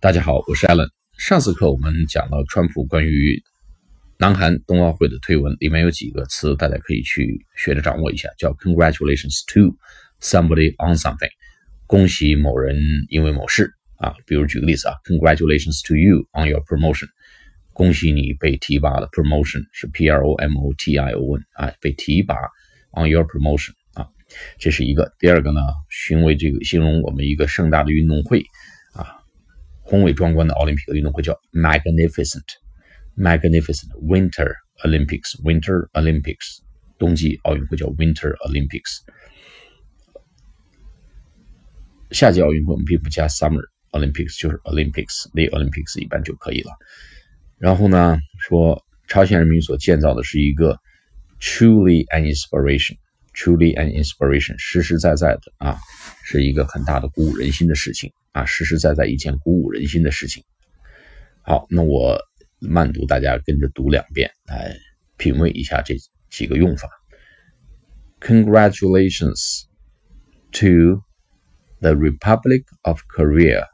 大家好，我是 Allen。上次课我们讲了川普关于南韩冬奥会的推文，里面有几个词大家可以去学着掌握一下，叫 “Congratulations to somebody on something”，恭喜某人因为某事啊。比如举个例子啊，“Congratulations to you on your promotion”，恭喜你被提拔了。Promotion 是 P R O M O T I O N 啊，被提拔。On your promotion 啊，这是一个。第二个呢，询为这个形容我们一个盛大的运动会。宏伟壮观的奥林匹克运动会叫 magnificent，magnificent Winter Olympics，Winter Olympics，冬季奥运会叫 Winter Olympics。夏季奥运会我们并不加 Summer Olympics，就是 Olympics，the Olympics 一般就可以了。然后呢，说朝鲜人民所建造的是一个 truly an inspiration，truly an inspiration，实实在在的啊，是一个很大的鼓舞人心的事情。啊，实实在在一件鼓舞人心的事情。好，那我慢读，大家跟着读两遍，来品味一下这几个用法。Congratulations to the Republic of Korea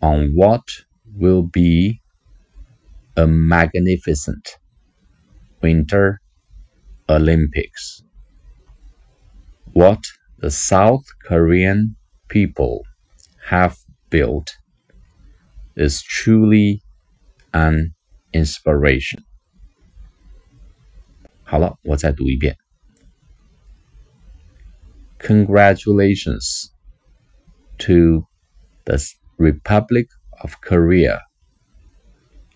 on what will be a magnificent Winter Olympics. What the South Korean people have built is truly an inspiration. 好了，我再读一遍。Congratulations to the Republic of Korea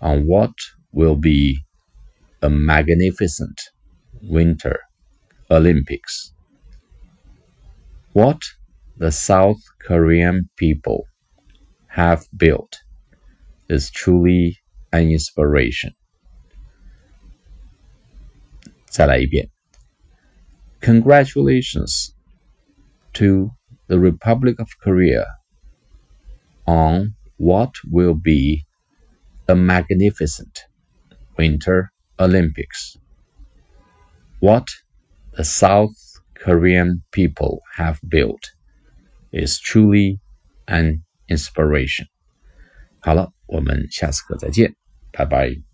on what will be a magnificent Winter Olympics. What the South Korean people have built is truly an inspiration. 再来一遍. Congratulations to the Republic of Korea on what will be a magnificent Winter Olympics. What the South Korean people have built is truly an inspiration。好了，我们下次课再见，拜拜。